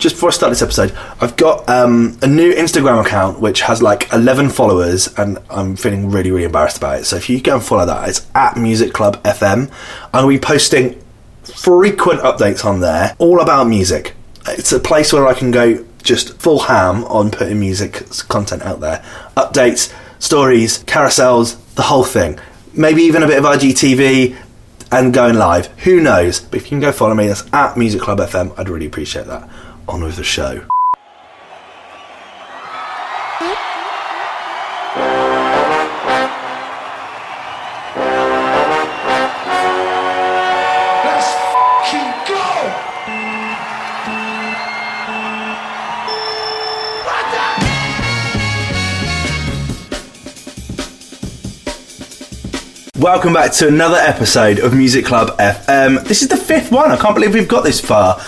just before I start this episode, I've got um, a new Instagram account which has like 11 followers, and I'm feeling really, really embarrassed about it. So if you go and follow that, it's at Music Club FM. I'm going to be posting frequent updates on there, all about music. It's a place where I can go just full ham on putting music content out there. Updates, stories, carousels, the whole thing. Maybe even a bit of IGTV and going live. Who knows? But if you can go follow me, that's at Music Club FM. I'd really appreciate that. On with the show. Let's f***ing go! Welcome back to another episode of Music Club FM. This is the fifth one. I can't believe we've got this far.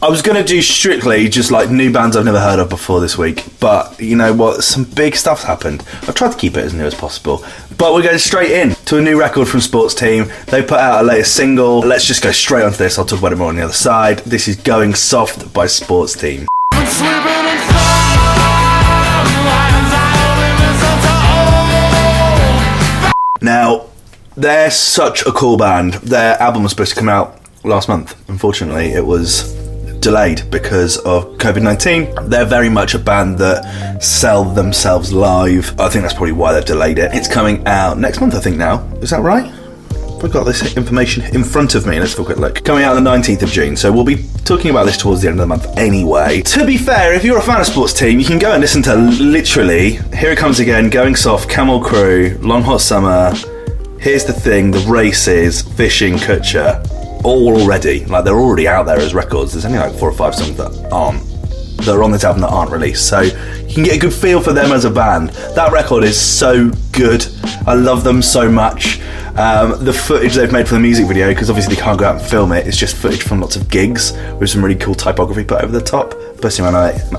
I was going to do strictly just like new bands I've never heard of before this week, but you know what? Some big stuff's happened. I've tried to keep it as new as possible, but we're going straight in to a new record from Sports Team. They put out a latest single. Let's just go straight onto this. I'll talk about it more on the other side. This is Going Soft by Sports Team. Now, they're such a cool band. Their album was supposed to come out last month. Unfortunately, it was delayed because of COVID 19. They're very much a band that sell themselves live. I think that's probably why they've delayed it. It's coming out next month, I think, now. Is that right? I've got this information in front of me. Let's have a quick look. Coming out on the 19th of June, so we'll be talking about this towards the end of the month anyway. To be fair, if you're a fan of Sports Team, you can go and listen to literally Here It Comes Again, Going Soft, Camel Crew, Long Hot Summer, Here's the Thing, The Races, Fishing, Kutcher, all already. Like they're already out there as records. There's only like four or five songs that aren't that are on this album that aren't released. So you can get a good feel for them as a band. That record is so good. I love them so much. Um, the footage they've made for the music video, because obviously they can't go out and film it, it's just footage from lots of gigs with some really cool typography put over the top. Especially when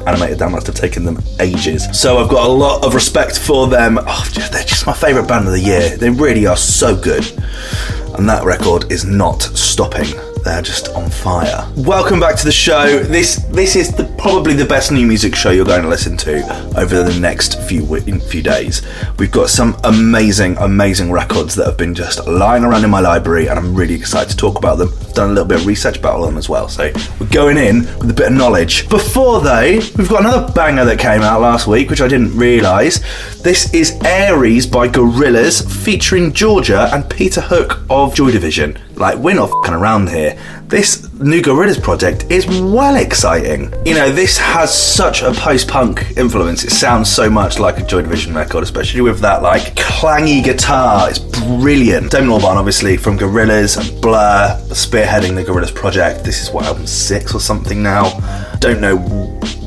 animated that must have taken them ages. So I've got a lot of respect for them. Oh, they're just my favourite band of the year. They really are so good. And that record is not stopping. They're just on fire. Welcome back to the show. This this is the, probably the best new music show you're going to listen to over the next few few days. We've got some amazing, amazing records that have been just lying around in my library, and I'm really excited to talk about them. I've done a little bit of research about them as well, so we're going in with a bit of knowledge. Before though, we've got another banger that came out last week, which I didn't realise. This is Aries by Gorillaz, featuring Georgia and Peter Hook of Joy Division. Like we're not fing around here. This new Gorillaz project is well exciting. You know, this has such a post-punk influence. It sounds so much like a Joy Division record, especially with that like clangy guitar. It's brilliant. Damon Albarn, obviously from Gorillaz and Blur, spearheading the Gorillaz project. This is what album six or something now. Don't know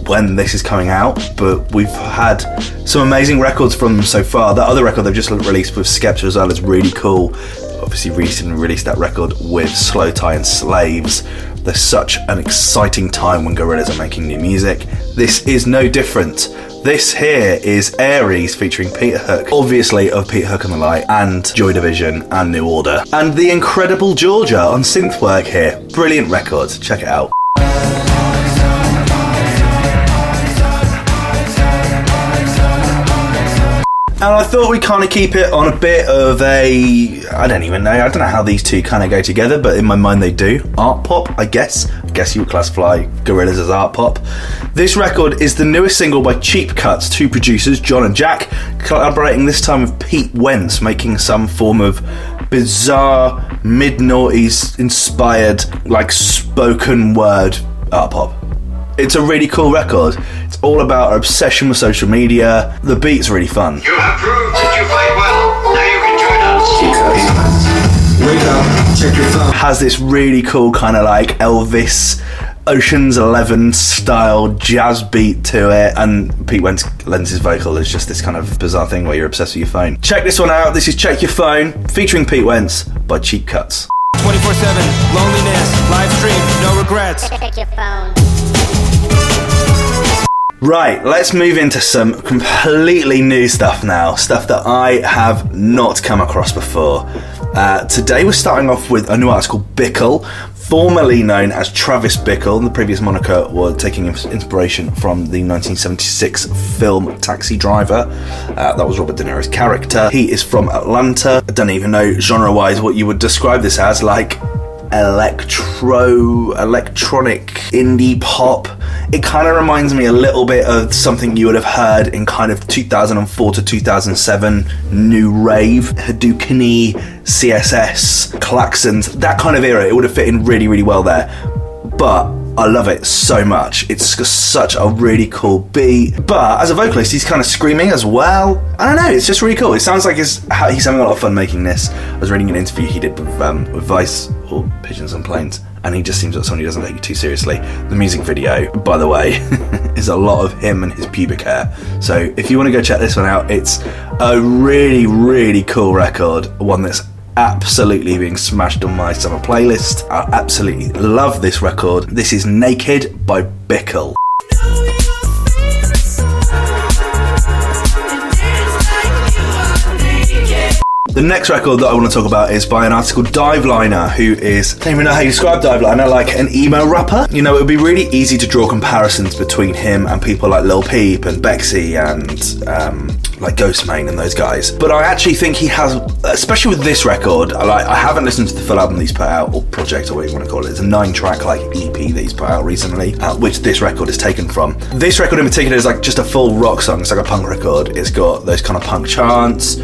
when this is coming out, but we've had some amazing records from them so far. That other record they've just released with Skepta as well is really cool. Obviously, recently released that record with slowthai and Slaves. There's such an exciting time when Gorillaz are making new music. This is no different. This here is Aries featuring Peter Hook, obviously of Peter Hook and the Light, and Joy Division and New Order. And the incredible Georgia on synthwork here. Brilliant record. Check it out. And I thought we'd kind of keep it on a bit of a. I don't even know. I don't know how these two kind of go together, but in my mind they do. Art pop, I guess. I guess you would classify Gorillaz as art pop. This record is the newest single by Cheap Cuts, two producers, John and Jack, collaborating this time with Pete Wentz, making some form of bizarre, mid noughties inspired, like spoken word art pop. It's a really cool record. It's all about our obsession with social media. The beat's really fun. You have proved that you fight well. Now you can join us. Wake up, check your phone. Has this really cool kind of like Elvis, Ocean's Eleven style jazz beat to it, and Pete Wentz lends his vocal as just this kind of bizarre thing where you're obsessed with your phone. Check this one out. This is Check Your Phone, featuring Pete Wentz by Cheap Cuts. 24 7, loneliness, live stream, no regrets. Check your phone. Right, let's move into some completely new stuff now. Stuff that I have not come across before. Uh, today we're starting off with a new artist called Bickle formerly known as Travis Bickle. The previous moniker was taking inspiration from the 1976 film Taxi Driver. Uh, that was Robert De Niro's character. He is from Atlanta. I don't even know genre wise what you would describe this as, like electro, electronic, indie pop. It kind of reminds me a little bit of something you would have heard in kind of 2004 to 2007 new rave, Hadouken, CSS, Klaxons, that kind of era. It would have fit in really, really well there. But I love it so much. It's such a really cool beat. But as a vocalist, he's kind of screaming as well. I don't know. It's just really cool. It sounds like he's, he's having a lot of fun making this. I was reading an interview he did with, um, with Vice or Pigeons and Planes, and he just seems like someone who doesn't take it too seriously. The music video, by the way, is a lot of him and his pubic hair. So if you want to go check this one out, it's a really, really cool record. One that's absolutely being smashed on my summer playlist. I absolutely love this record. This is Naked by Bickle. The next record that I want to talk about is by an artist called Diveliner, who is, I don't even know how you describe Diveliner, like an emo rapper. You know, it would be really easy to draw comparisons between him and people like Lil Peep and Bexey and um, like Ghostmane and those guys. But I actually think he has, especially with this record, I like I haven't listened to the full album he's put out, or project, or what you want to call it. It's a nine-track like EP that he's put out recently, uh, which this record is taken from. This record in particular is like just a full rock song. It's like a punk record. It's got those kind of punk chants.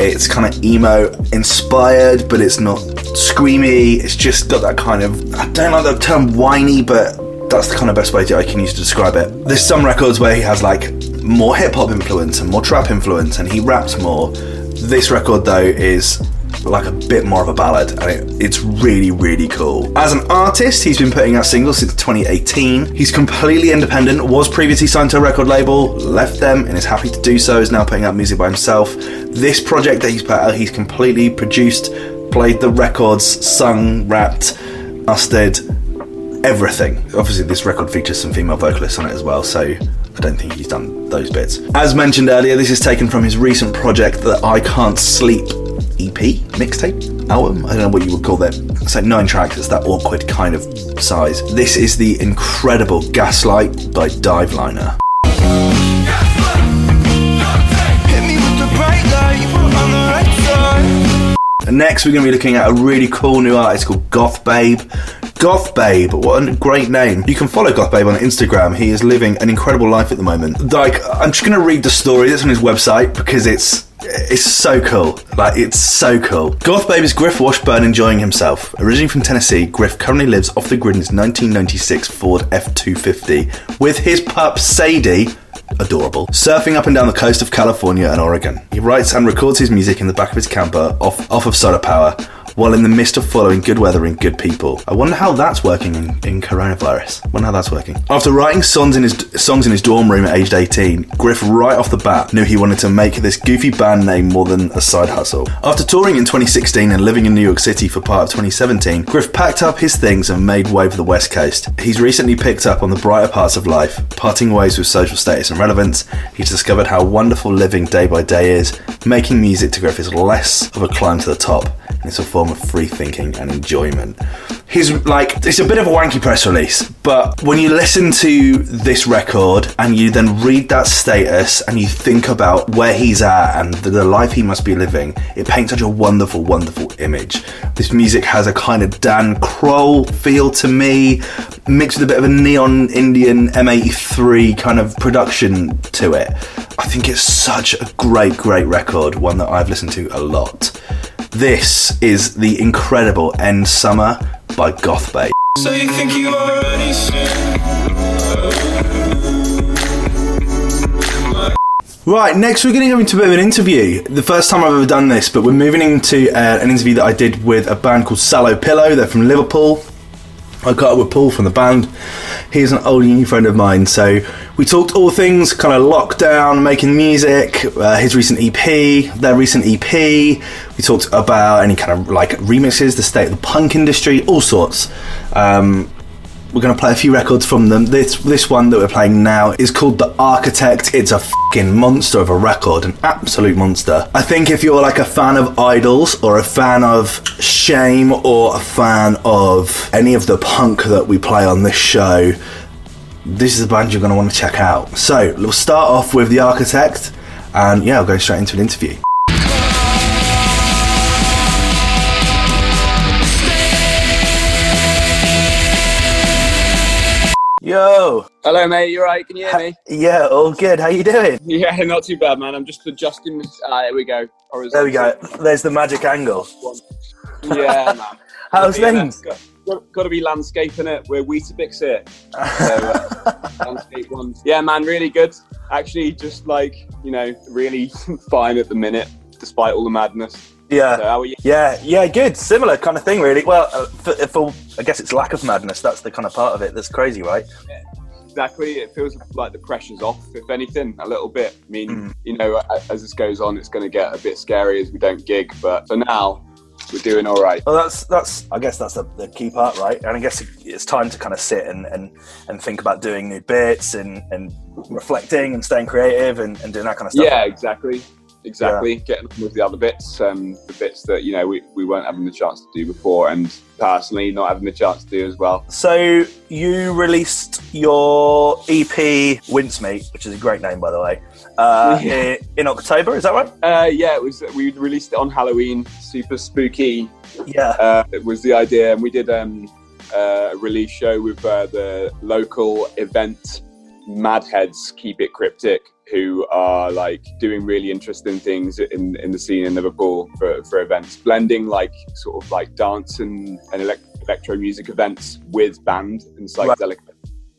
It's kind of emo inspired, but it's not screamy. It's just got that kind of I don't like the term whiny, but that's the kind of best way to, I can use to describe it. There's some records where he has like more hip hop influence and more trap influence, and he raps more. This record though is like a bit more of a ballad, and it, it's really, really cool. As an artist, he's been putting out singles since 2018. He's completely independent, was previously signed to a record label, left them, and is happy to do so, is now putting out music by himself. This project that he's put out, he's completely produced, played the records, sung, rapped, mastered, everything. Obviously, this record features some female vocalists on it as well, so I don't think he's done those bits. As mentioned earlier, this is taken from his recent project, the I Can't Sleep EP, mixtape, album. I don't know what you would call that. It's like nine tracks, it's that awkward kind of size. This is the incredible Gaslight by Diveliner. And next, we're going to be looking at a really cool new artist called Goth Babe. Goth Babe, what a great name. You can follow Goth Babe on Instagram. He is living an incredible life at the moment. Like, I'm just going to read the story that's on his website because it's it's so cool. Like, it's so cool. Goth Babe is Griff Washburn enjoying himself. Originally from Tennessee, Griff currently lives off the grid in his 1996 Ford F 250 with his pup Sadie adorable, surfing up and down the coast of California and Oregon. He writes and records his music in the back of his camper off, off of solar power while in the midst of following good weather and good people. I wonder how that's working in, in coronavirus. wonder how that's working. After writing songs in his songs in his dorm room at aged 18, Griff right off the bat knew he wanted to make this goofy band name more than a side hustle. After touring in 2016 and living in New York City for part of 2017, Griff packed up his things and made way for the West Coast. He's recently picked up on the brighter parts of life, parting ways with social status and relevance. He's discovered how wonderful living day by day is. Making music to Griff is less of a climb to the top. It's a form of free thinking and enjoyment. He's like it's a bit of a wanky press release, but when you listen to this record and you then read that status and you think about where he's at and the, the life he must be living, it paints such a wonderful, wonderful image. This music has a kind of Dan Croll feel to me, mixed with a bit of a neon Indian M83 kind of production to it. I think it's such a great, great record, one that I've listened to a lot. This is the incredible End Summer by Goth Babe. So you think you already? Right, next we're going to go into a bit of an interview. The first time I've ever done this, but we're moving into uh, an interview that I did with a band called Sallow Pillow. They're from Liverpool. I got up with Paul from the band. He's an old uni friend of mine, so we talked all things kind of lockdown, making music, uh, his recent EP, their recent EP. We talked about any kind of like remixes, the state of the punk industry, all sorts. Um, We're going to play a few records from them. This this one that we're playing now is called The Architect. It's a fucking monster of a record, an absolute monster. I think if you're like a fan of IDLES or a fan of Shame or a fan of any of the punk that we play on this show, this is a band you're going to want to check out. So we'll start off with The Architect, and yeah, I'll go straight into an interview. Yo, Hello, mate. You are right? Can you hear me? yeah, all good. How you doing? Yeah, not too bad, man. I'm just adjusting. This. Ah, there we go. There we go. There's the magic angle. Yeah, man. How's things? Got, got, got to be landscaping it. We're Weetabix here. So, uh, landscape one. Yeah, man. Really good. Actually, just like you know, really fine at the minute, despite all the madness. Yeah. So how are you? Yeah, yeah, good. Similar kind of thing, really. Well, uh, for, for I guess it's lack of madness. That's the kind of part of it that's crazy, right? Exactly. It feels like the pressure's off, if anything, a little bit. I mean, Mm. you know, as this goes on, it's going to get a bit scary as we don't gig. But for now, we're doing all right. Well, that's that's. I guess that's the, the key part, right? And I guess it's time to kind of sit and and, and think about doing new bits and and reflecting and staying creative and, and doing that kind of stuff. Yeah, exactly. Exactly. Getting on with the other bits, um, the bits that, you know, we, we weren't having the chance to do before and personally not having the chance to do as well. So you released your EP Wincemeat, which is a great name, by the way, uh, Yeah. in October. Is that right? Uh, yeah, it was, we released it on Halloween, super spooky. Yeah. Uh, it was the idea and we did um, uh, a release show with uh, the local event Mad Heads Keep It Cryptic, who are like doing really interesting things in, in the scene in Liverpool for, for events, blending like sort of like dance and, and elec electro music events with band and psychedelic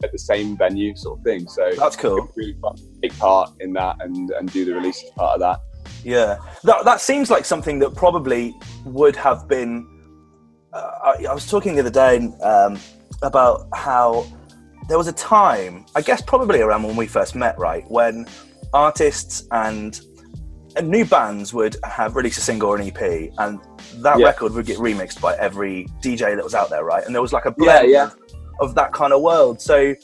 at the same venue, sort of thing. So That's cool. really fun to take part in that and, and do the release as part of that. Yeah, that that seems like something that probably would have been. Uh, I, I was talking the other day um, about how there was a time, I guess probably around when we first met, right, when artists and, new bands would have released a single or an EP, and that Yeah. record would get remixed by every DJ that was out there, right? And there was like a blend Yeah, yeah. Of, of that kind of world. So.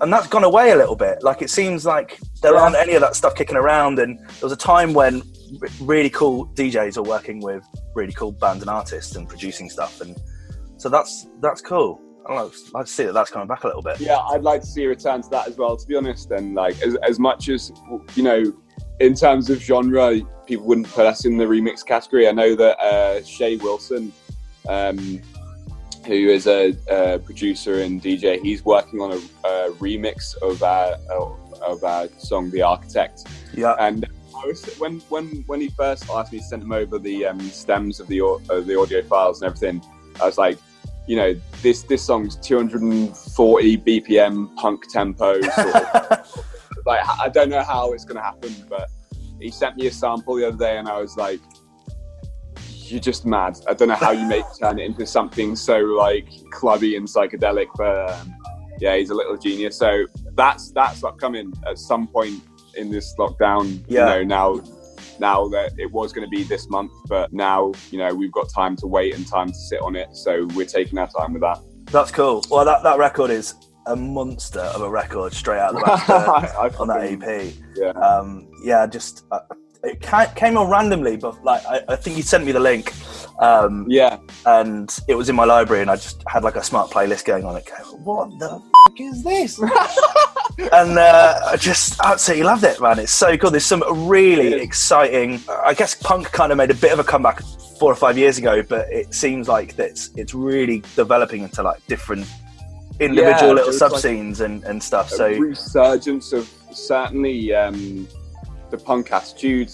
And that's gone away a little bit. Like it seems like there aren't any of that stuff kicking around. And there was a time when r- really cool DJs are working with really cool bands and artists and producing stuff, and so that's that's cool. I like, I like to see that that's coming back a little bit. Yeah, I'd like to see a return to that as well. To be honest, and like as, as much as you know, in terms of genre, people wouldn't put us in the remix category. I know that uh, Shay Wilson, um, who is a, a producer and DJ, he's working on a, a remix of our of our song "The Architect." Yeah, And was, when when when he first asked me to send him over the um, stems of the of the audio files and everything, I was like, you know, this this song's 240 BPM punk tempo. Sort of. like I don't know how it's gonna happen, but he sent me a sample the other day, and I was like, you're just mad. I don't know how you make turn it into something so like clubby and psychedelic, but um, yeah, he's a little genius. So that's that's upcoming at some point in this lockdown. Yeah. You know, now now that it was going to be this month, but now you know we've got time to wait and time to sit on it. So we're taking our time with that. that's cool. Well, that, that record is a monster of a record straight out of the back on that EP. Yeah. Um, yeah, just uh, it came on randomly, but like I, I think you sent me the link. Um, Yeah. and it was in my library, and I just had like a smart playlist going on. It go, what the f- is this? and uh, I just absolutely loved it, man. It's so cool. There's some really exciting. I guess punk kind of made a bit of a comeback four or five years ago, but it seems like that it's, really developing into like different individual Yeah, little sub like scenes and, and stuff. So resurgence of certainly um, the punk attitude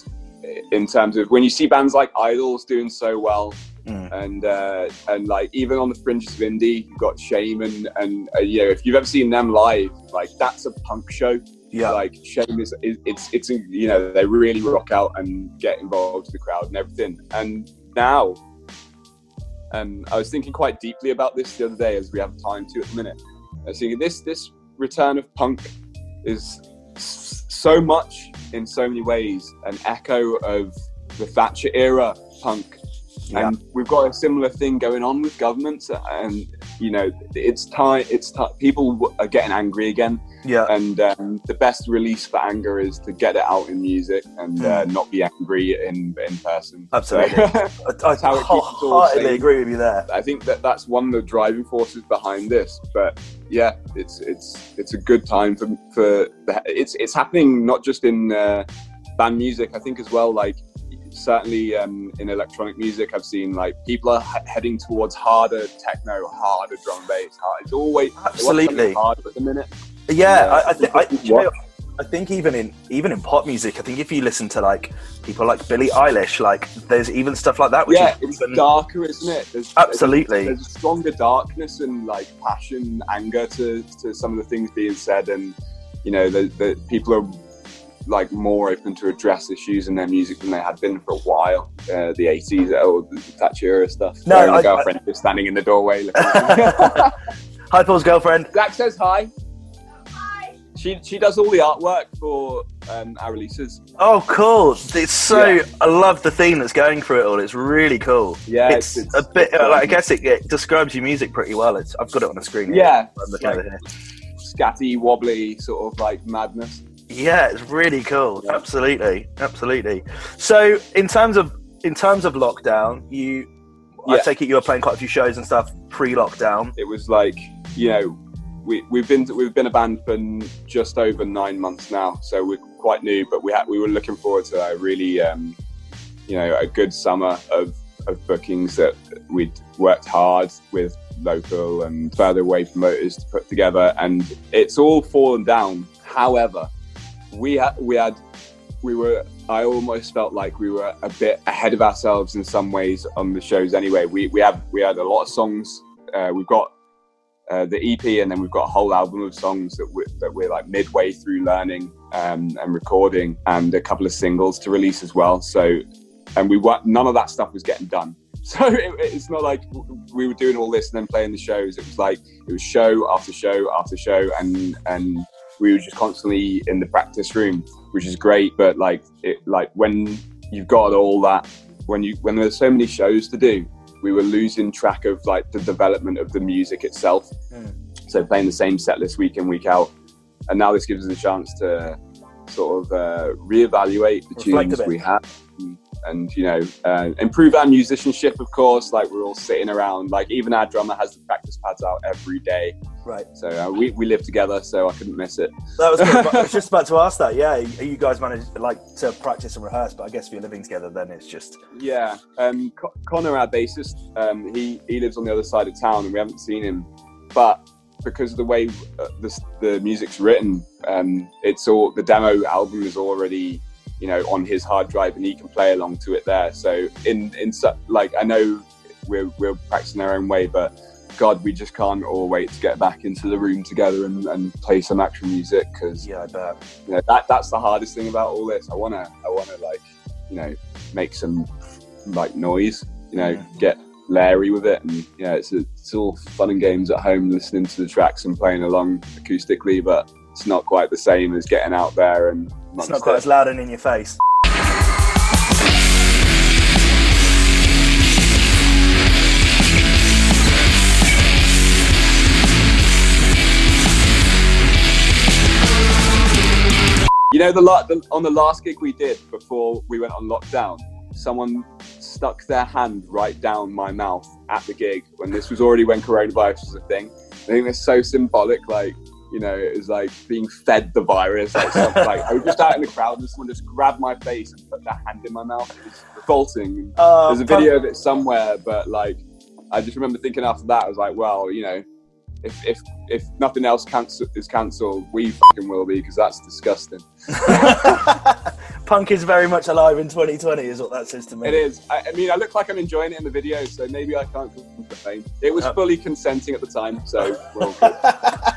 in terms of when you see bands like IDLES doing so well, Mm. and uh, and like even on the fringes of indie, you've got Shame and and uh, you know if you've ever seen them live, like that's a punk show. yeah, Like Shame is, is it's it's you know they really rock out and get involved with the crowd and everything. And now, um, I was thinking quite deeply about this the other day as we have time to at the minute. I was thinking this this return of punk is so much in so many ways an echo of the Thatcher era punk. Yeah. And we've got a similar thing going on with governments, and you know, it's time. It's ti people are getting angry again, Yeah. and um, the best release for anger is to get it out in music and uh, not be angry in in person. Hmm. Absolutely. So- I, I how it keeps us wholeheartedly agree with you there. I think that that's one of the driving forces behind this. But yeah, it's it's it's a good time for for the, it's it's happening not just in uh, band music. I think as well, like certainly um, in electronic music, I've seen like people are he- heading towards harder techno, harder drum bass. Hard. It's always Absolutely. harder at the minute. Yeah, Yeah. I, I, th- I, you know, I think even in even in pop music, I think if you listen to like people like Billie Eilish, like there's even stuff like that. Which yeah, is it's darker, isn't it? There's, Absolutely. There's, there's a stronger darkness and like passion, anger to, to some of the things being said, and you know, the, the people are like more open to address issues in their music than they had been for a while. Uh, the 80s, or the Thatcher era stuff. No, I- girlfriend is standing in the doorway. Hi, Paul's girlfriend. Black says hi. She she does all the artwork for um, our releases. Oh, cool! It's so Yeah. I love the theme that's going through it all. It's really cool. Yeah, it's, it's- a bit. it's, like, I guess it, it describes your music pretty well. It's I've got it on the screen. here. Yeah, I'm looking at it here. scatty, wobbly, sort of like madness. Yeah, it's really cool. Yeah. Absolutely, absolutely. So, in terms of in terms of lockdown, you, I take it you were playing quite a few shows and stuff pre-lockdown. it was like you know we, we've been we've been a band for just over nine months now so we're quite new but we we were looking forward to a really um, you know a good summer of, of bookings that we'd worked hard with local and further away promoters to put together and it's all fallen down. However we had we had we were I almost felt like we were a bit ahead of ourselves in some ways on the shows anyway. We we have we had a lot of songs uh, we've got uh, the EP, and then we've got a whole album of songs that we're, that we're like midway through learning um, and recording, and a couple of singles to release as well. So, and we wa- none of that stuff was getting done. So it, it's not like we were doing all this and then playing the shows. It was like it was show after show after show, and and we were just constantly in the practice room, which is great. But like it, like when you've got all that, when you when there's so many shows to do, we were losing track of like the development of the music itself. So playing the same set list week in week out, and now this gives us a chance to sort of uh, reevaluate the Reflect tunes we have, and, and you know uh, improve our musicianship. Of course, like we're all sitting around. Like even our drummer has the practice pads out every day. Right. So uh, we we live together, so I couldn't miss it. That was. Good. I was just about to ask that. Yeah, are you guys managed like to practice and rehearse? But I guess if you're living together, then it's just Yeah, um, Co- Connor, our bassist, um, he he lives on the other side of town, and we haven't seen him. But because of the way uh, the the music's written, um, it's all the demo album is already you know on his hard drive, and he can play along to it there. So in in like I know we're we're practicing our own way, but God, we just can't all wait to get back into the room together and, and play some actual music because yeah, I bet. you know that that's the hardest thing about all this. I wanna I wanna like you know make some like noise, you know, get Larry with it, and know it's it's all fun and games at home listening to the tracks and playing along acoustically, but it's not quite the same as getting out there and It's not quite it. as loud and in your face. You know, the, the on the last gig we did before we went on lockdown, someone stuck their hand right down my mouth at the gig when this was already when coronavirus was a thing. I think it's so symbolic, like you know, it was like being fed the virus. Like, something, like I was just out in the crowd and someone just grabbed my face and put their hand in my mouth. It was revolting. Uh, There's a video of it somewhere, but like I just remember thinking after that, I was like, well, you know, if if if nothing else cancel, is cancelled, we fucking will be because that's disgusting. Punk is very much alive in 2020, is what that says to me. It is. I, I mean, I look like I'm enjoying it in the video, so maybe I can't complain. It was Uh, fully consenting at the time, so we're all good.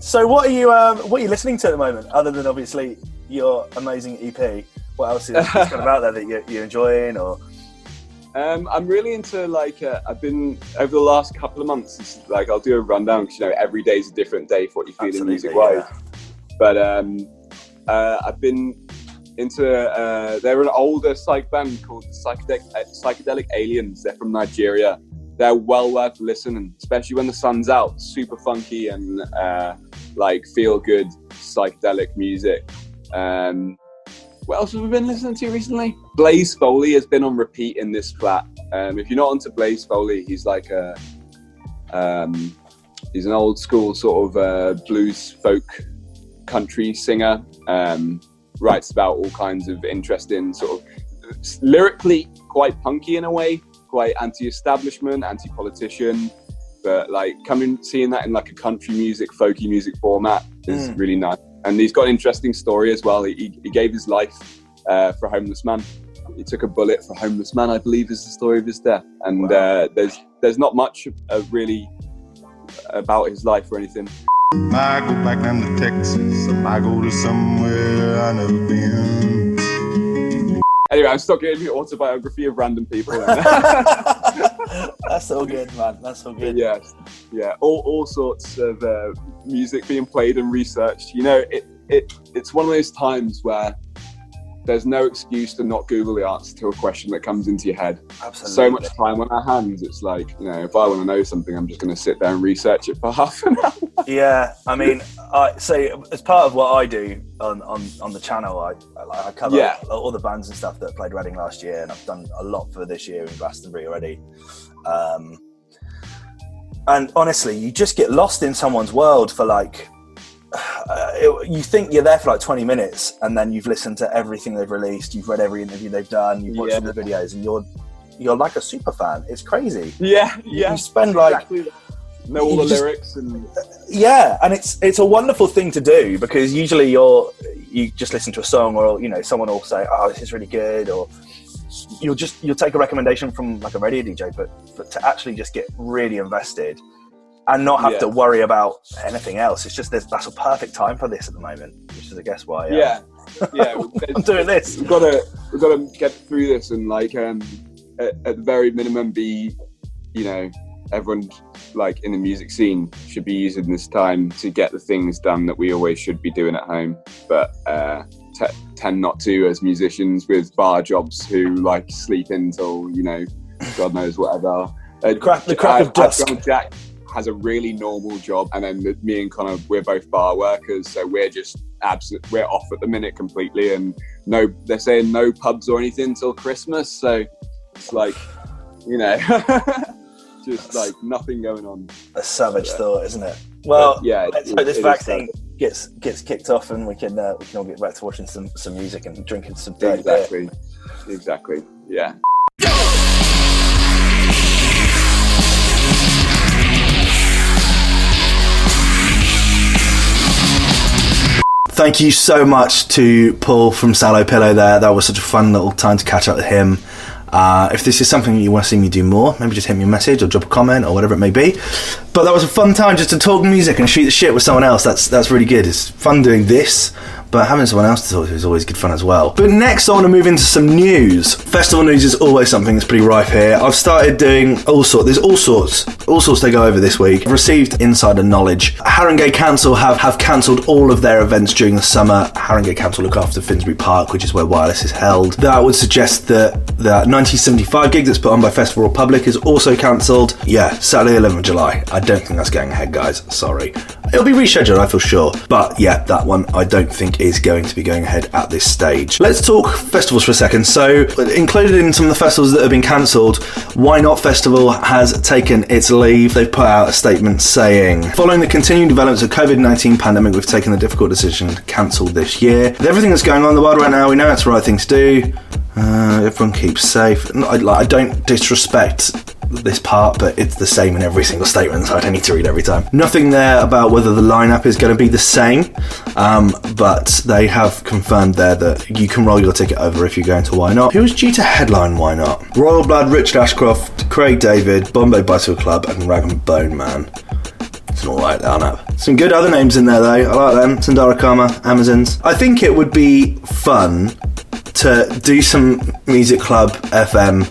So, what are you um, what are you listening to at the moment, other than obviously your amazing EP? What else is, is kind of out there that you're, you're enjoying? Or Um, I'm really into like uh, I've been over the last couple of months. Like I'll do a rundown because you know every day's a different day for what you feel Absolutely, music wise. yeah. But um, uh, I've been into uh, they're an older psych band called Psychedelic, uh, Psychedelic Aliens. They're from Nigeria, they're well worth listening, especially when the sun's out. Super funky and uh, like feel good psychedelic music. Um, what else have we been listening to recently? Blaze Foley has been on repeat in this flat. Um, if you're not onto Blaze Foley, he's like a um, he's an old school sort of uh, blues folk country singer. Um, writes about all kinds of interesting sort of lyrically quite punky in a way, quite anti-establishment, anti-politician. But like coming seeing that in like a country music, folky music format is really nice. And he's got an interesting story as well. He, he gave his life uh, for a homeless man. He took a bullet for a homeless man, I believe, is the story of his death. And uh, there's there's not much uh, really about his life or anything. I go back down to Texas. I go to somewhere I never been. Anyway, I'm still getting the autobiography of random people. That's all good, man. That's all good. yes, yeah, all, all sorts of uh, music being played and researched. You know, it, it it's one of those times where there's no excuse to not Google the answer to a question that comes into your head. Absolutely. So much time on our hands. It's like, you know, if I want to know something, I'm just going to sit there and research it for half an hour. Yeah, I mean, I so as part of what I do on on, on the channel, I I, I cover Yeah. all the bands and stuff that played Reading last year, and I've done a lot for this year in Glastonbury already. Um, and honestly, you just get lost in someone's world for like. Uh, it, you think you're there for like 20 minutes and then you've listened to everything they've released you've read every interview they've done you've watched Yeah. the videos and you're you're like a super fan it's crazy yeah, yeah. you spend like Exactly. Know all the just- lyrics and yeah and it's it's a wonderful thing to do because usually you're you just listen to a song or you know someone will say oh this is really good or you'll just you'll take a recommendation from like a radio dj but but to actually just get really invested and not have Yeah. to worry about anything else it's just there's, that's a perfect time for this at the moment which is i guess why uh, yeah, yeah. i'm doing this we've got to we've got to get through this and like um at, at the very minimum be you know everyone like in the music scene should be using this time to get the things done that we always should be doing at home but uh t- tend not to as musicians with bar jobs who like sleep until you know god knows whatever uh, crack- the crack of I've- I've dusk. Jack has a really normal job, and then the- me and Connor, we're both bar workers, so we're just absent. We're off at the minute completely, and no, they're saying no pubs or anything till Christmas. So it's like, you know, just like nothing going on. a savage thought isn't it well But, yeah, let's hope this vaccine gets gets kicked off and we can uh, we can all get back to watching some some music and drinking some beer. Exactly, exactly. Yeah. Thank you so much to Paul from Sallow Pillow there. That was such a fun little time to catch up with him. Uh, if this is something you want to see me do more, maybe just hit me a message or drop a comment or whatever it may be. But that was a fun time just to talk music and shoot the shit with someone else. That's that's really good. It's fun doing this, but having someone else to talk to is always good fun as well. But next, I want to move into some news. Festival news is always something that's pretty rife here. I've started doing all sorts. There's all sorts, all sorts to go over this week. I've received insider knowledge. Haringey Council have have cancelled all of their events during the summer. Haringey Council look after Finsbury Park, which is where Wireless is held. That would suggest that the 1975 gig that's put on by Festival Republic is also cancelled. Yeah, Saturday 11th of July. I don't think that's going ahead, guys. Sorry. It'll be rescheduled, I feel sure. But yeah, that one I don't think is going to be going ahead at this stage. Let's talk festivals for a second. So, included in some of the festivals that have been cancelled, Why Not Festival has taken its leave. They've put out a statement saying, following the continuing developments of COVID-19 pandemic, we've taken the difficult decision to cancel this year. With everything that's going on in the world right now, we know it's the right thing to do. Uh, everyone keeps safe. No, I, like, I don't disrespect this part, but it's the same in every single statement, so I don't need to read every time. Nothing there about whether the lineup is going to be the same, um, but they have confirmed there that you can roll your ticket over if you're going to Why Not. Who is due to headline Why Not? Royal Blood, Richard Ashcroft, Craig David, Bombay Bicycle Club, and Rag and Bone Man. It's an alright lineup. Some good other names in there though. I like them. Sundara Karma, Amazons. I think it would be fun to do some Music Club FM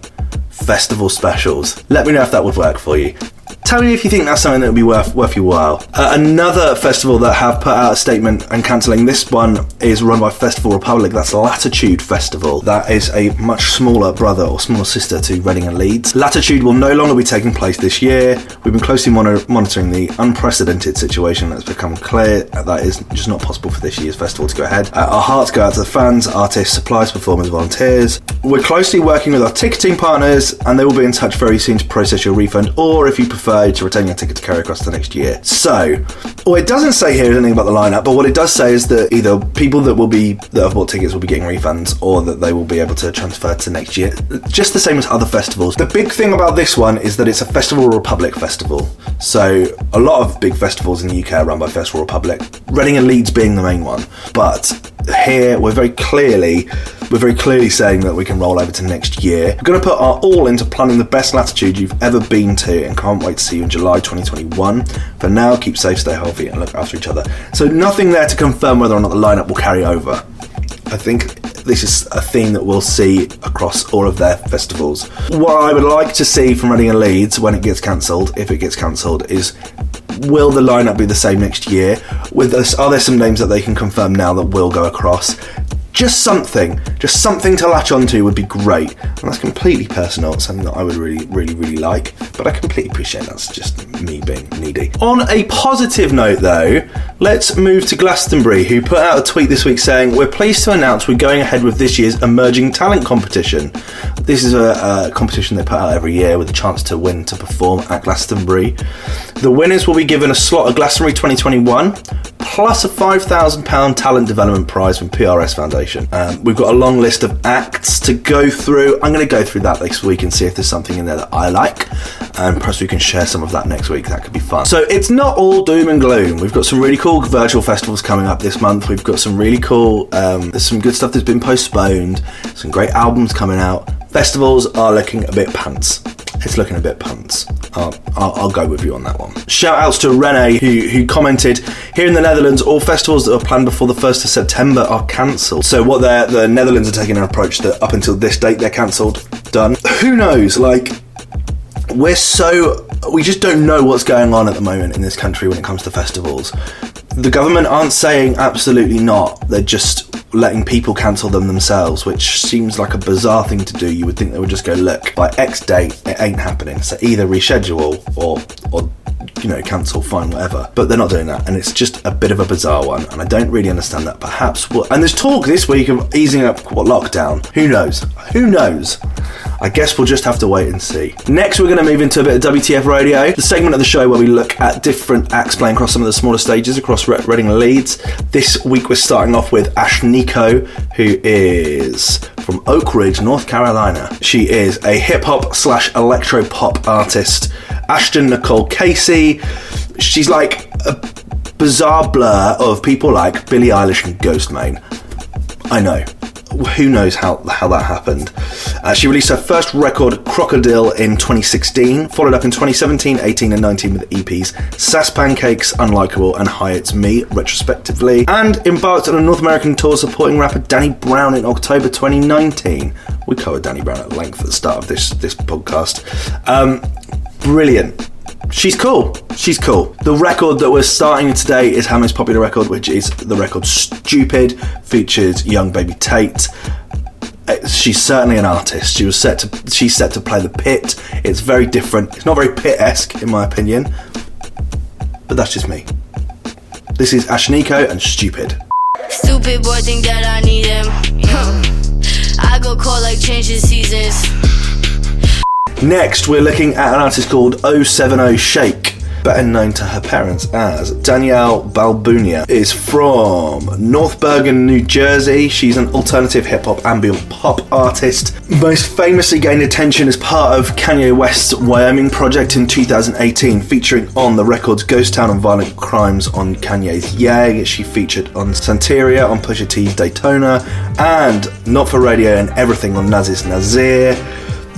festival specials. Let me know if that would work for you. Tell me if you think that's something that would be worth worth your while. Uh, another festival that have put out a statement and cancelling this one is run by Festival Republic. That's Latitude Festival. That is a much smaller brother or smaller sister to Reading and Leeds. Latitude will no longer be taking place this year. We've been closely monitor- monitoring the unprecedented situation that's become clear. That is just not possible for this year's festival to go ahead. Uh, our hearts go out to the fans, artists, suppliers, performers, volunteers. We're closely working with our ticketing partners, and they will be in touch very soon to process your refund, or if you prefer, to retain your ticket to carry across to next year. So, well, it doesn't say here anything about the lineup, but what it does say is that either people that will be that have bought tickets will be getting refunds, or that they will be able to transfer to next year, just the same as other festivals. The big thing about this one is that it's a Festival Republic festival. So, a lot of big festivals in the UK are run by Festival Republic. Reading and Leeds being the main one, but here we're very clearly we're very clearly saying that we can roll over to next year. We're going to put our all into planning the best latitude you've ever been to and can't wait to see you in July 2021. For now, keep safe, stay healthy, and look after each other. So, nothing there to confirm whether or not the lineup will carry over. I think this is a theme that we'll see across all of their festivals. What I would like to see from Reading and Leeds when it gets cancelled, if it gets cancelled, is will the lineup be the same next year? With us, are there some names that they can confirm now that will go across? Just something, just something to latch onto would be great. And that's completely personal, it's something that I would really, really, really like. But I completely appreciate that's just me being needy. On a positive note, though, let's move to Glastonbury, who put out a tweet this week saying, We're pleased to announce we're going ahead with this year's Emerging Talent Competition. This is a, a competition they put out every year with a chance to win to perform at Glastonbury. The winners will be given a slot at Glastonbury 2021 plus a £5,000 talent development prize from PRS Foundation. Um, we've got a long list of acts to go through. I'm going to go through that next week and see if there's something in there that I like, and perhaps we can share some of that next week. That could be fun. So it's not all doom and gloom. We've got some really cool virtual festivals coming up this month. We've got some really cool, um, there's some good stuff that's been postponed, some great albums coming out. Festivals are looking a bit pants. It's looking a bit pants. I'll, I'll, I'll go with you on that one. Shout outs to Rene, who, who commented Here in the Netherlands, all festivals that are planned before the 1st of September are cancelled. So, what the Netherlands are taking an approach that up until this date they're cancelled. Done. Who knows? Like, we're so we just don't know what's going on at the moment in this country when it comes to festivals. The government aren't saying absolutely not. They're just letting people cancel them themselves, which seems like a bizarre thing to do. You would think they would just go, look, by X date, it ain't happening. So either reschedule or or you know cancel, fine, whatever. But they're not doing that, and it's just a bit of a bizarre one. And I don't really understand that. Perhaps what and there's talk this week of easing up what lockdown. Who knows? Who knows? I guess we'll just have to wait and see. Next, we're going to move into a bit of WTF Radio, the segment of the show where we look at different acts playing across some of the smaller stages across Re- Reading and Leeds. This week, we're starting off with Ashnikko, who is from Oak Ridge, North Carolina. She is a hip hop slash electro pop artist. Ashton Nicole Casey. She's like a bizarre blur of people like Billie Eilish and Ghostmane. I know. Who knows how, how that happened? Uh, she released her first record, Crocodile, in 2016, followed up in 2017, 18, and 19 with EPs Sass Pancakes, Unlikable, and Hi It's Me, retrospectively, and embarked on a North American tour supporting rapper Danny Brown in October 2019. We covered Danny Brown at length at the start of this, this podcast. Um, brilliant. She's cool. She's cool. The record that we're starting today is her most popular record, which is the record Stupid, features young baby Tate. Uh, She's certainly an artist. She was set to she's set to play the pit. It's very different. It's not very pit-esque in my opinion. But that's just me. This is Ashnikko and Stupid. Stupid boy think that I need him. I go cold like changing seasons. Next, we're looking at an artist called 070 Shake, better known to her parents as Danielle Balbuena, is from North Bergen, New Jersey. She's an alternative hip hop ambient pop artist. Most famously gained attention as part of Kanye West's Wyoming project in 2018, featuring on the record's Ghost Town and Violent Crimes on Kanye's Ye. She featured on Santeria on Pusha T's Daytona, and Not for Radio and Everything on Nas's Nasir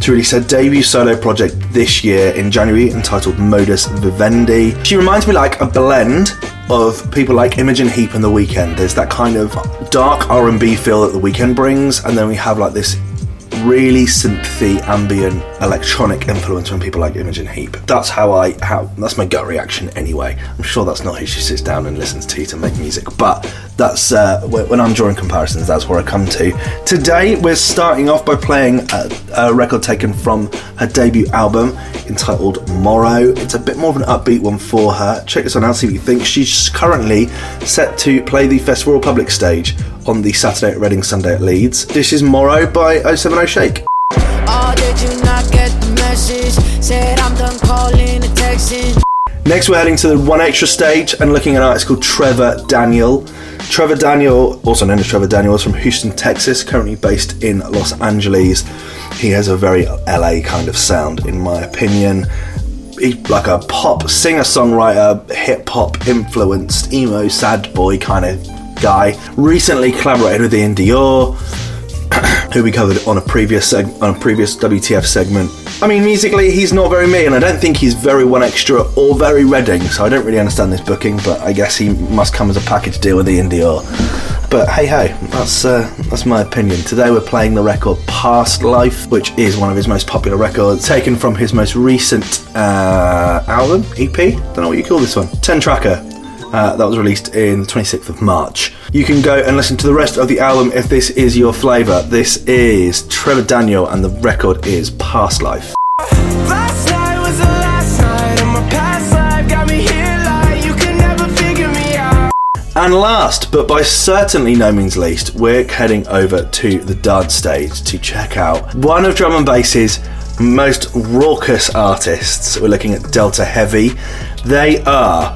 to release her debut solo project this year in January entitled Modus Vivendi. She reminds me like a blend of people like Imogen Heap and The Weeknd. There's that kind of dark R&B feel that The Weeknd brings and then we have like this really synthy, ambient, electronic influence from people like Imogen Heap. That's how I how that's my gut reaction anyway. I'm sure that's not who she sits down and listens to to make music, but that's uh, when I'm drawing comparisons. That's where I come to. Today we're starting off by playing a, a record taken from her debut album entitled Morrow. It's a bit more of an upbeat one for her. Check this one out, see what you think. She's currently set to play the Festival Public stage on the Saturday at Reading, Sunday at Leeds. This is Morrow by 070 Shake. Oh, did you not get the message? Said I'm done calling and texting. Next, we're heading to the 1Xtra stage and looking at an artist called Trevor Daniel. Trevor Daniel, also known as Trevor Daniel, is from Houston, Texas, currently based in Los Angeles. He has a very LA kind of sound, in my opinion. He's like a pop singer songwriter, hip hop influenced, emo, sad boy kind of guy. Recently collaborated with Iann Dior, who we covered on a previous seg- on a previous WTF segment. I mean, musically, he's not very me, and I don't think he's very 1Xtra or very Reading, so I don't really understand this booking. But I guess he must come as a package deal with Iann Dior. But hey ho, that's uh, that's my opinion. Today we're playing the record "Past Life," which is one of his most popular records, taken from his most recent uh, album EP. Don't know what you call this one. Ten tracker. Uh, that was released in the 26th of March. You can go and listen to the rest of the album if this is your flavour. This is Trevor Daniel, and the record is Past Life. Last night was the last night of my past life. Got me here like you could never figure me out. And last, but by certainly no means least, we're heading over to the dance stage to check out one of drum and bass's most raucous artists. We're looking at Delta Heavy. They are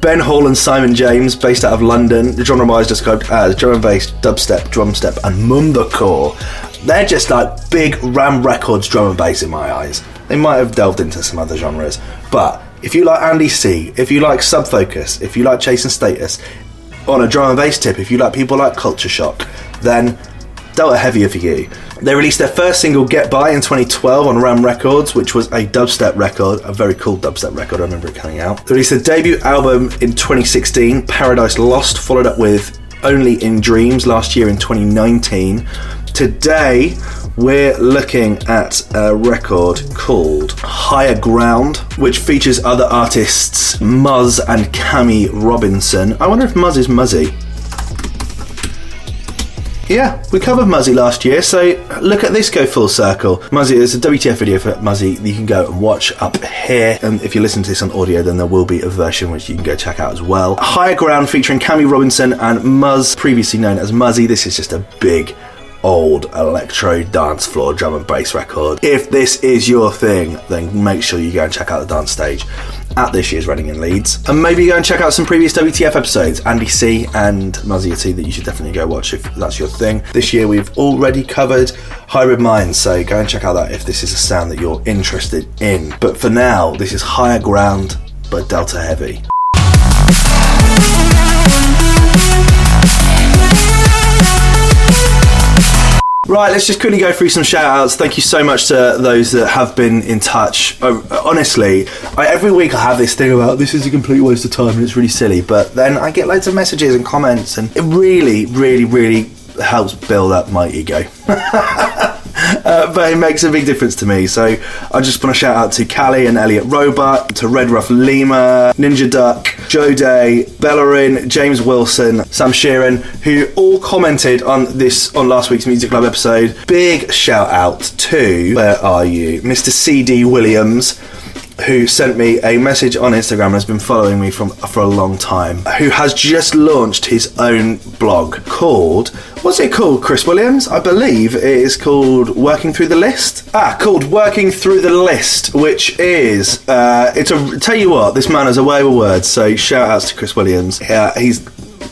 Ben Hall and Simon James, based out of London. The genre-wise described as uh, drum and bass, dubstep, drumstep, and mumblecore. They're just like big Ram Records drum and bass in my eyes. They might have delved into some other genres, but if you like Andy C, if you like Sub Focus, if you like Chase & Status, on a drum and bass tip, if you like people like Culture Shock, then Delta Heavier for you. They released their first single, Get By, in 2012 on Ram Records, which was a dubstep record, a very cool dubstep record. I remember it coming out. They released their debut album in 2016, Paradise Lost, followed up with Only in Dreams last year in 2019. Today, we're looking at a record called Higher Ground, which features other artists Muzz and Cami Robinson. I wonder if Muzz is Muzzy. Yeah, we covered Muzzy last year, so look at this go full circle. Muzzy, there's a WTF video for Muzzy that you can go and watch up here. And if you listen to this on audio, then there will be a version which you can go check out as well. Higher Ground featuring Cami Robinson and Muzz, previously known as Muzzy. This is just a big old electro dance floor drum and bass record. If this is your thing, then make sure you go and check out the dance stage at this year's Reading in Leeds. And maybe go and check out some previous WTF episodes, Andy C and Muzzy T, that you should definitely go watch if that's your thing. This year we've already covered Hybrid Minds, so go and check out that if this is a sound that you're interested in. But for now, this is Higher Ground but Delta Heavy. Right, let's just quickly go through some shout outs. Thank you so much to those that have been in touch. Uh, honestly, I, every week I have this thing about this is a complete waste of time and it's really silly, but then I get loads of messages and comments, and it really, really, really helps build up my ego. Uh, but it makes a big difference to me. So I just want to shout out to Callie and Elliot Robot, to Red Ruff Lima, Ninja Duck, Joe Day, Bellerin, James Wilson, Sam Sheeran, who all commented on this on last week's Music Club episode. Big shout out to where are you, Mr. CD Williams who sent me a message on Instagram and has been following me from for a long time, who has just launched his own blog called what's it called, Chris Williams? I believe it is called Working Through the List. Ah, called Working Through the List, which is uh, it's a tell you what, this man has a way with words. So shout outs to Chris Williams. Yeah, he's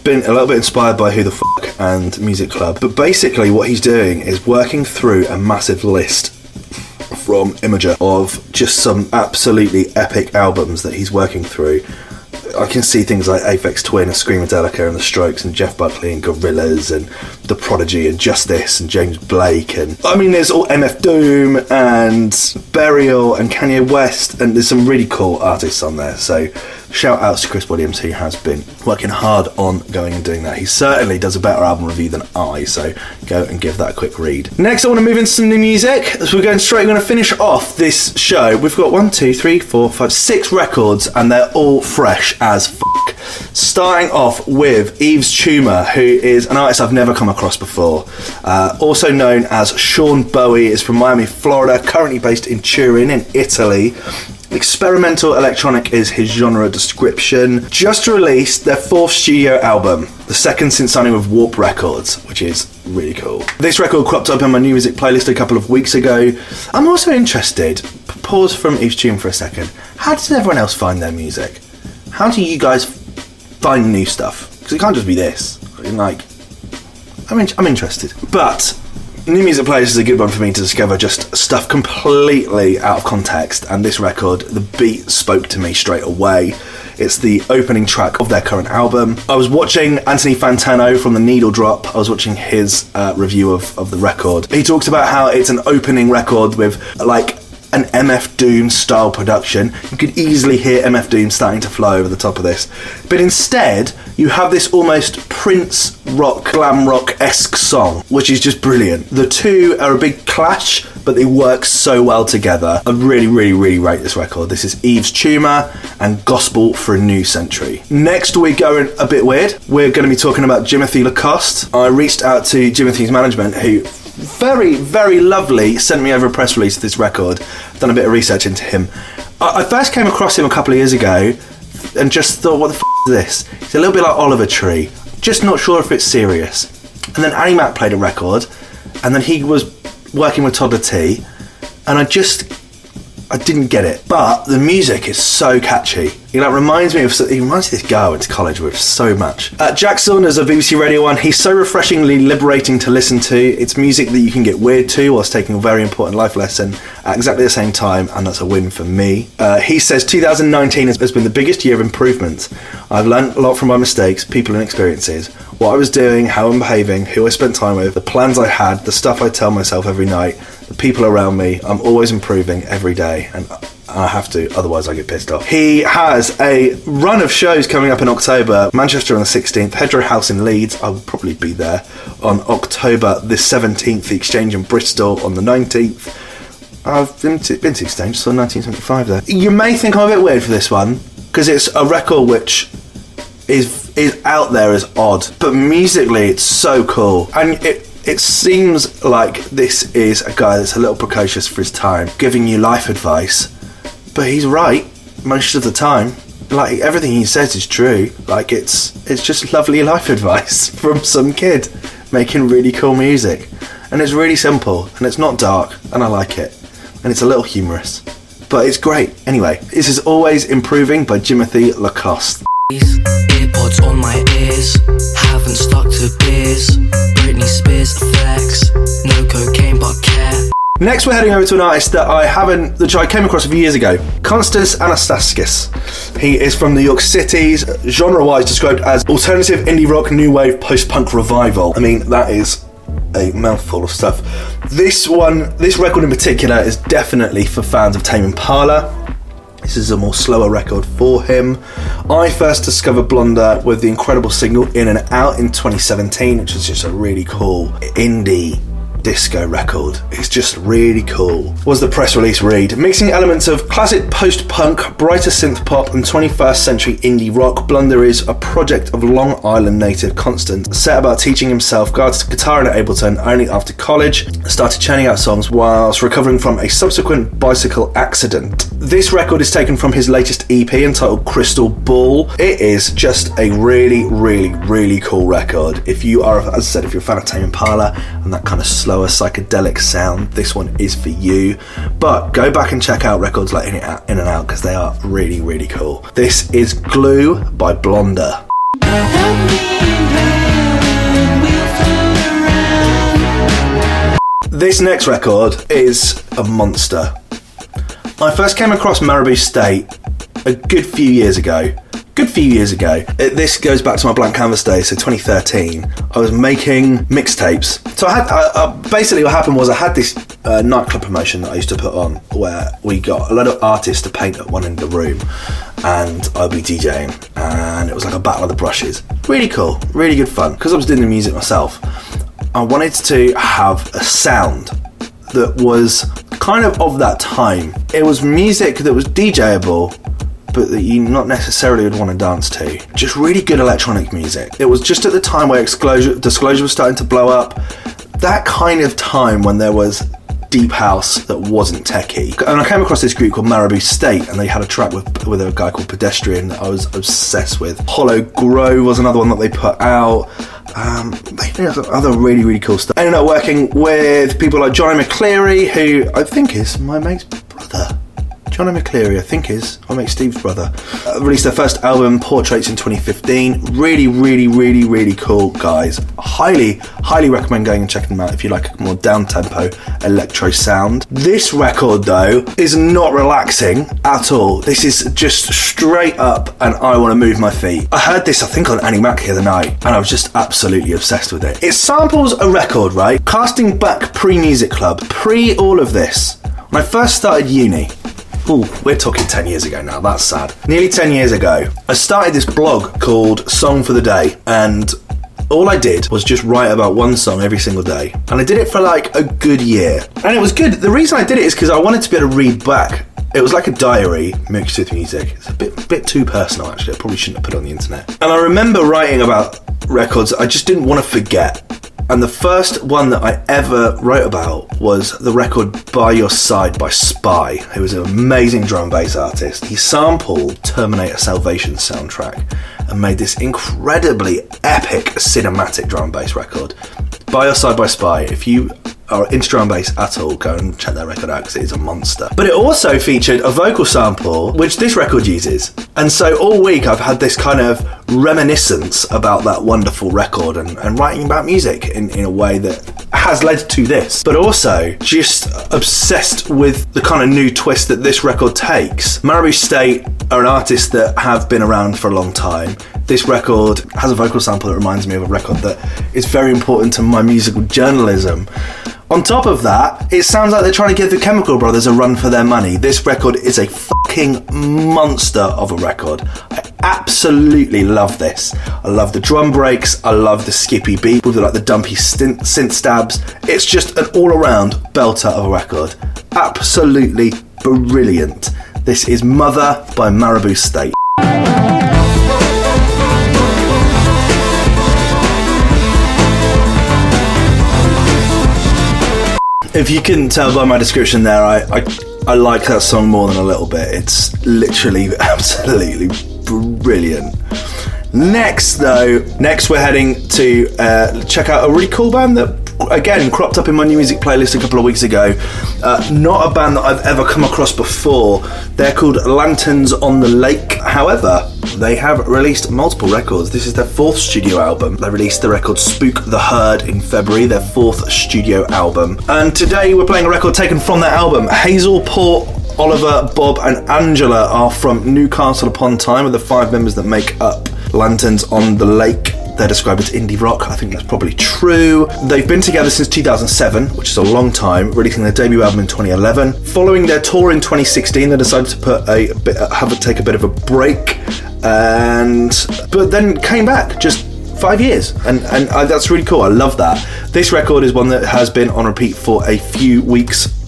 been a little bit inspired by Who the Fuck and Music Club, but basically what he's doing is working through a massive list from Imgur of just some absolutely epic albums that he's working through. I can see things like Aphex Twin and Screamadelica and The Strokes and Jeff Buckley and Gorillaz and The Prodigy and Justice and James Blake and I mean there's all MF Doom and Burial and Kanye West and there's some really cool artists on there. So shout out to Chris Williams, who has been working hard on going and doing that. He certainly does a better album review than I, so go and give that a quick read. Next, I want to move into some new music. So we're going straight, we're going to finish off this show. We've got one, two, three, four, five, six records, and they're all fresh as fuck. Starting off with Yves Tumor, who is an artist I've never come across before. Uh, also known as Sean Bowie, is from Miami, Florida, currently based in Turin, in Italy. Experimental electronic is his genre description. Just released their fourth studio album, the second since signing with Warp Records, which is really cool. This record cropped up on my new music playlist a couple of weeks ago. I'm also interested, pause from each tune for a second. How does everyone else find their music? How do you guys find new stuff? Because it can't just be this. Like, I'm, in- I'm interested. But New Music Players is a good one for me to discover just stuff completely out of context, and this record, the beat spoke to me straight away. It's the opening track of their current album. I was watching Anthony Fantano from the Needle Drop. I was watching his uh, review of, of the record. He talks about how it's an opening record with like an MF Doom style production. You could easily hear MF Doom starting to fly over the top of this. But instead, you have this almost Prince rock, glam rock esque song, which is just brilliant. The two are a big clash, but they work so well together. I really, really, really rate this record. This is Yves Tumor and Gospel for a New Century. Next, we're going a bit weird. We're going to be talking about Jimothy Lacoste. I reached out to Jimothy's management, who very, very lovely sent me over a press release of this record. Done a bit of research into him. I, I first came across him a couple of years ago and just thought, what the f is this? He's a little bit like Oliver Tree. Just not sure if it's serious. And then Annie Mac played a record, and then he was working with Toddla T, and I just I didn't get it. But the music is so catchy. Like reminds me of it reminds me of this guy I went to college with so much. Uh, Jack Saunders of BBC Radio One. He's so refreshingly liberating to listen to. It's music that you can get weird to whilst taking a very important life lesson at exactly the same time, and that's a win for me. Uh, he says 2019 has, been the biggest year of improvement. I've learned a lot from my mistakes, people, and experiences. What I was doing, how I'm behaving, who I spent time with, the plans I had, the stuff I tell myself every night, the people around me. I'm always improving every day, and I have to, otherwise I get pissed off. He has a run of shows coming up in October. Manchester on the 16th, Headrow House in Leeds. I'll probably be there on October the 17th. The Exchange in Bristol on the 19th. I've been to, been to Exchange, so 1975 there. You may think I'm a bit weird for this one because it's a record which is is out there as odd, but musically it's so cool, and it it seems like this is a guy that's a little precocious for his time, giving you life advice, but he's right most of the time. Like everything he says is true. Like it's it's just lovely life advice from some kid making really cool music, and it's really simple and it's not dark, and I like it, and it's a little humorous, but it's great. Anyway, this is always improving by Jimothy Lacoste. On my ears, haven't stuck to beers. Britney Spears no cocaine but. Next, we're heading over to an artist that I haven't, that I came across a few years ago, Constance Anastaskis. He is from New York City's genre-wise described as alternative indie rock, new wave, post-punk revival. I mean, that is a mouthful of stuff. This one, this record in particular, is definitely for fans of Tame Impala. This is a more slower record for him. I first discovered Blonda with the incredible single In and Out in 2017, which is just a really cool indie disco record. It's just really cool. Was the press release read? Mixing elements of classic post punk, brighter synth pop, and 21st century indie rock, Blunder is a project of Long Island native Constant, set about teaching himself guitar in Ableton only after college, started churning out songs whilst recovering from a subsequent bicycle accident. This record is taken from his latest EP entitled Crystal Ball. It is just a really, really, really cool record. If you are, as I said, if you're a fan of Tame Impala and that kind of slower psychedelic sound, this one is for you. But go back and check out records like In, In and Out because they are really, really cool. This is Glue by Blonda. This next record is a monster. I first came across Maribou State a good few years ago. Good few years ago. This goes back to my blank canvas days, so 2013. I was making mixtapes. So I had I, uh, basically what happened was I had this uh, nightclub promotion that I used to put on where we got a lot of artists to paint at one end of the room, and I'd be DJing, and it was like a battle of the brushes. Really cool, really good fun. Because I was doing the music myself, I wanted to have a sound that was kind of of that time. It was music that was DJable, but that you not necessarily would want to dance to. Just really good electronic music. It was just at the time where Disclosure, Disclosure was starting to blow up. That kind of time when there was deep house that wasn't techie. And I came across this group called Maribou State, and they had a track with with a guy called Pedestrian that I was obsessed with. Hollow Grove was another one that they put out. Um, they did other really really cool stuff. I ended up working with people like Johnny McCleary, who I think is my mate's. Johnny McCleary, I think is I make Steve's brother, uh, released their first album, Portraits, in 2015. Really, really, really, really cool guys. Highly, highly recommend going and checking them out if you like a more down tempo electro sound. This record, though, is not relaxing at all. This is just straight up, and I want to move my feet. I heard this, I think, on Annie Mac the other night, and I was just absolutely obsessed with it. It samples a record, right? Casting back pre Music Club, pre all of this. When I first started uni, Ooh, we're talking 10 years ago now, that's sad. Nearly 10 years ago, I started this blog called Song for the Day, and all I did was just write about one song every single day. And I did it for like a good year. And it was good. The reason I did it is because I wanted to be able to read back. It was like a diary mixed with music. It's a bit, bit too personal, actually. I probably shouldn't have put it on the internet. And I remember writing about records I just didn't want to forget. And the first one that I ever wrote about was the record By Your Side by Spy, who was an amazing drum and bass artist. He sampled Terminator Salvation soundtrack and made this incredibly epic cinematic drum and bass record. By Your Side by Spy, if you are into drum at all, go and check that record out because it is a monster. But it also featured a vocal sample, which this record uses. And so all week I've had this kind of reminiscence about that wonderful record and, and writing about music in, in a way that has led to this. But also just obsessed with the kind of new twist that this record takes. Maribou State are an artist that have been around for a long time. This record has a vocal sample that reminds me of a record that is very important to my musical journalism. On top of that, it sounds like they're trying to give the Chemical Brothers a run for their money. This record is a fucking monster of a record. I absolutely love this. I love the drum breaks. I love the skippy beat with like the dumpy synth, stabs. It's just an all-around belter of a record. Absolutely brilliant. This is Mother by Maribou State. If you couldn't tell by my description there, I, I, I like that song more than a little bit. It's literally absolutely brilliant. Next, though, next we're heading to uh, check out a really cool band that, again, cropped up in my new music playlist a couple of weeks ago. Uh, not a band that I've ever come across before. They're called Lanterns on the Lake. However, they have released multiple records. This is their fourth studio album. They released the record Spook the Herd in February, their fourth studio album. And today we're playing a record taken from that album. Hazel Paul Oliver, Bob, and Angela are from Newcastle upon Tyne, with the five members that make up Lanterns on the Lake. They're described as indie rock. I think that's probably true. They've been together since 2007, which is a long time, releasing their debut album in 2011. Following their tour in 2016, they decided to put a, bit, have a, take a bit of a break, and but then came back just five years, and and uh, that's really cool. I love that. This record is one that has been on repeat for a few weeks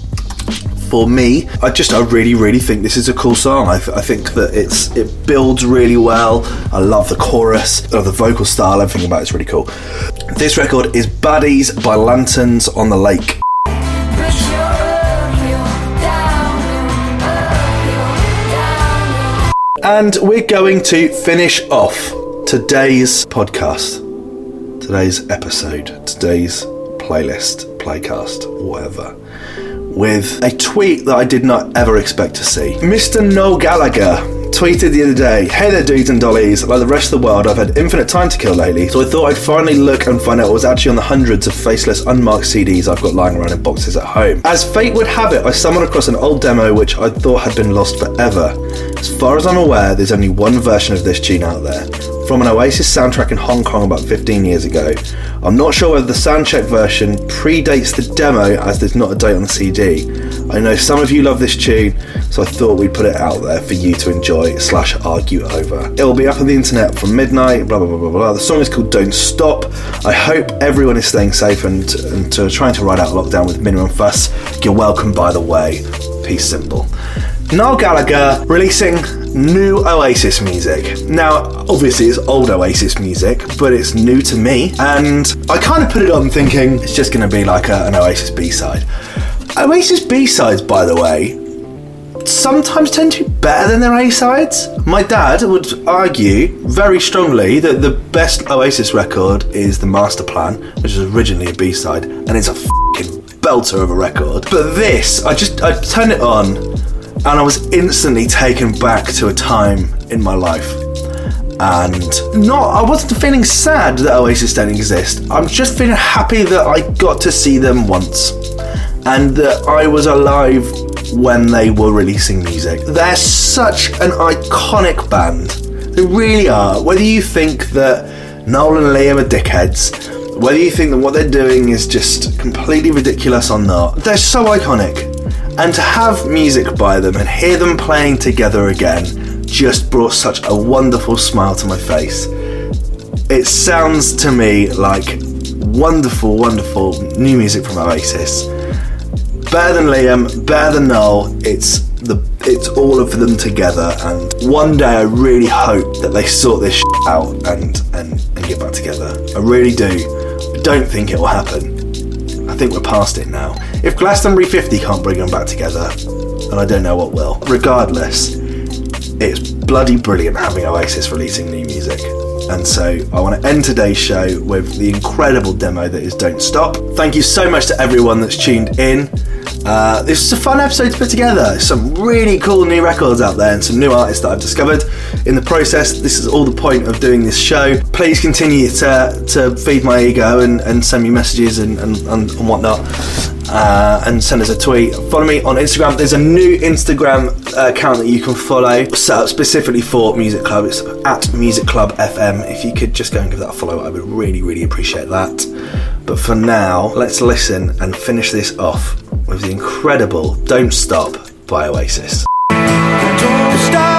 for me. I just, I really, really think this is a cool song. I, th- I think that it's it builds really well. I love the chorus, I love the vocal style. Everything about it's really cool. This record is Buddies by Lanterns on the Lake. And we're going to finish off today's podcast, today's episode, today's playlist, playcast, whatever with a tweet that I did not ever expect to see. Mr. Noel Gallagher tweeted the other day, Hey there, dudes and dollies. Like the rest of the world, I've had infinite time to kill lately, so I thought I'd finally look and find out what was actually on the hundreds of faceless, unmarked CDs I've got lying around in boxes at home. As fate would have it, I stumbled across an old demo which I thought had been lost forever. As far as I'm aware, there's only one version of this tune out there. From an Oasis soundtrack in Hong Kong about 15 years ago. I'm not sure whether the soundcheck version predates the demo as there's not a date on the CD. I know some of you love this tune, so I thought we'd put it out there for you to enjoy slash argue over. It will be up on the internet from midnight, blah blah blah blah blah. The song is called Don't Stop. I hope everyone is staying safe and, and to trying to ride out lockdown with minimum fuss. You're welcome by the way. Peace simple. Noel Gallagher releasing new Oasis music. Now, obviously, it's old Oasis music, but it's new to me, and I kind of put it on thinking it's just going to be like a, an Oasis B side. Oasis B sides, by the way, sometimes tend to be better than their A sides. My dad would argue very strongly that the best Oasis record is the Master Plan, which was originally a B side, and it's a belter of a record. But this, I just I turned it on, and I was instantly taken back to a time in my life. And not, I wasn't feeling sad that Oasis don't exist. I'm just feeling happy that I got to see them once and that I was alive when they were releasing music. They're such an iconic band. They really are. Whether you think that Noel and Liam are dickheads, whether you think that what they're doing is just completely ridiculous or not, they're so iconic. And to have music by them and hear them playing together again just brought such a wonderful smile to my face. It sounds to me like wonderful, wonderful new music from Oasis better than Liam, better than Noel. It's the it's all of them together, and one day I really hope that they sort this out and and and get back together. I really do. I don't think it will happen. I think we're past it now. If Glastonbury 50 can't bring them back together, then I don't know what will. Regardless, it's bloody brilliant having Oasis releasing new music. And so I want to end today's show with the incredible demo that is Don't Stop. Thank you so much to everyone that's tuned in. Uh, this is a fun episode to put together. Some really cool new records out there and some new artists that I've discovered in the process. This is all the point of doing this show. Please continue to, to feed my ego and, and send me messages and, and, and whatnot. Uh, and send us a tweet. Follow me on Instagram. There's a new Instagram account that you can follow, set up specifically for Music Club. It's at Music Club FM. If you could just go and give that a follow, I would really, really appreciate that. But for now, let's listen and finish this off with the incredible Don't Stop by Oasis. Don't stop.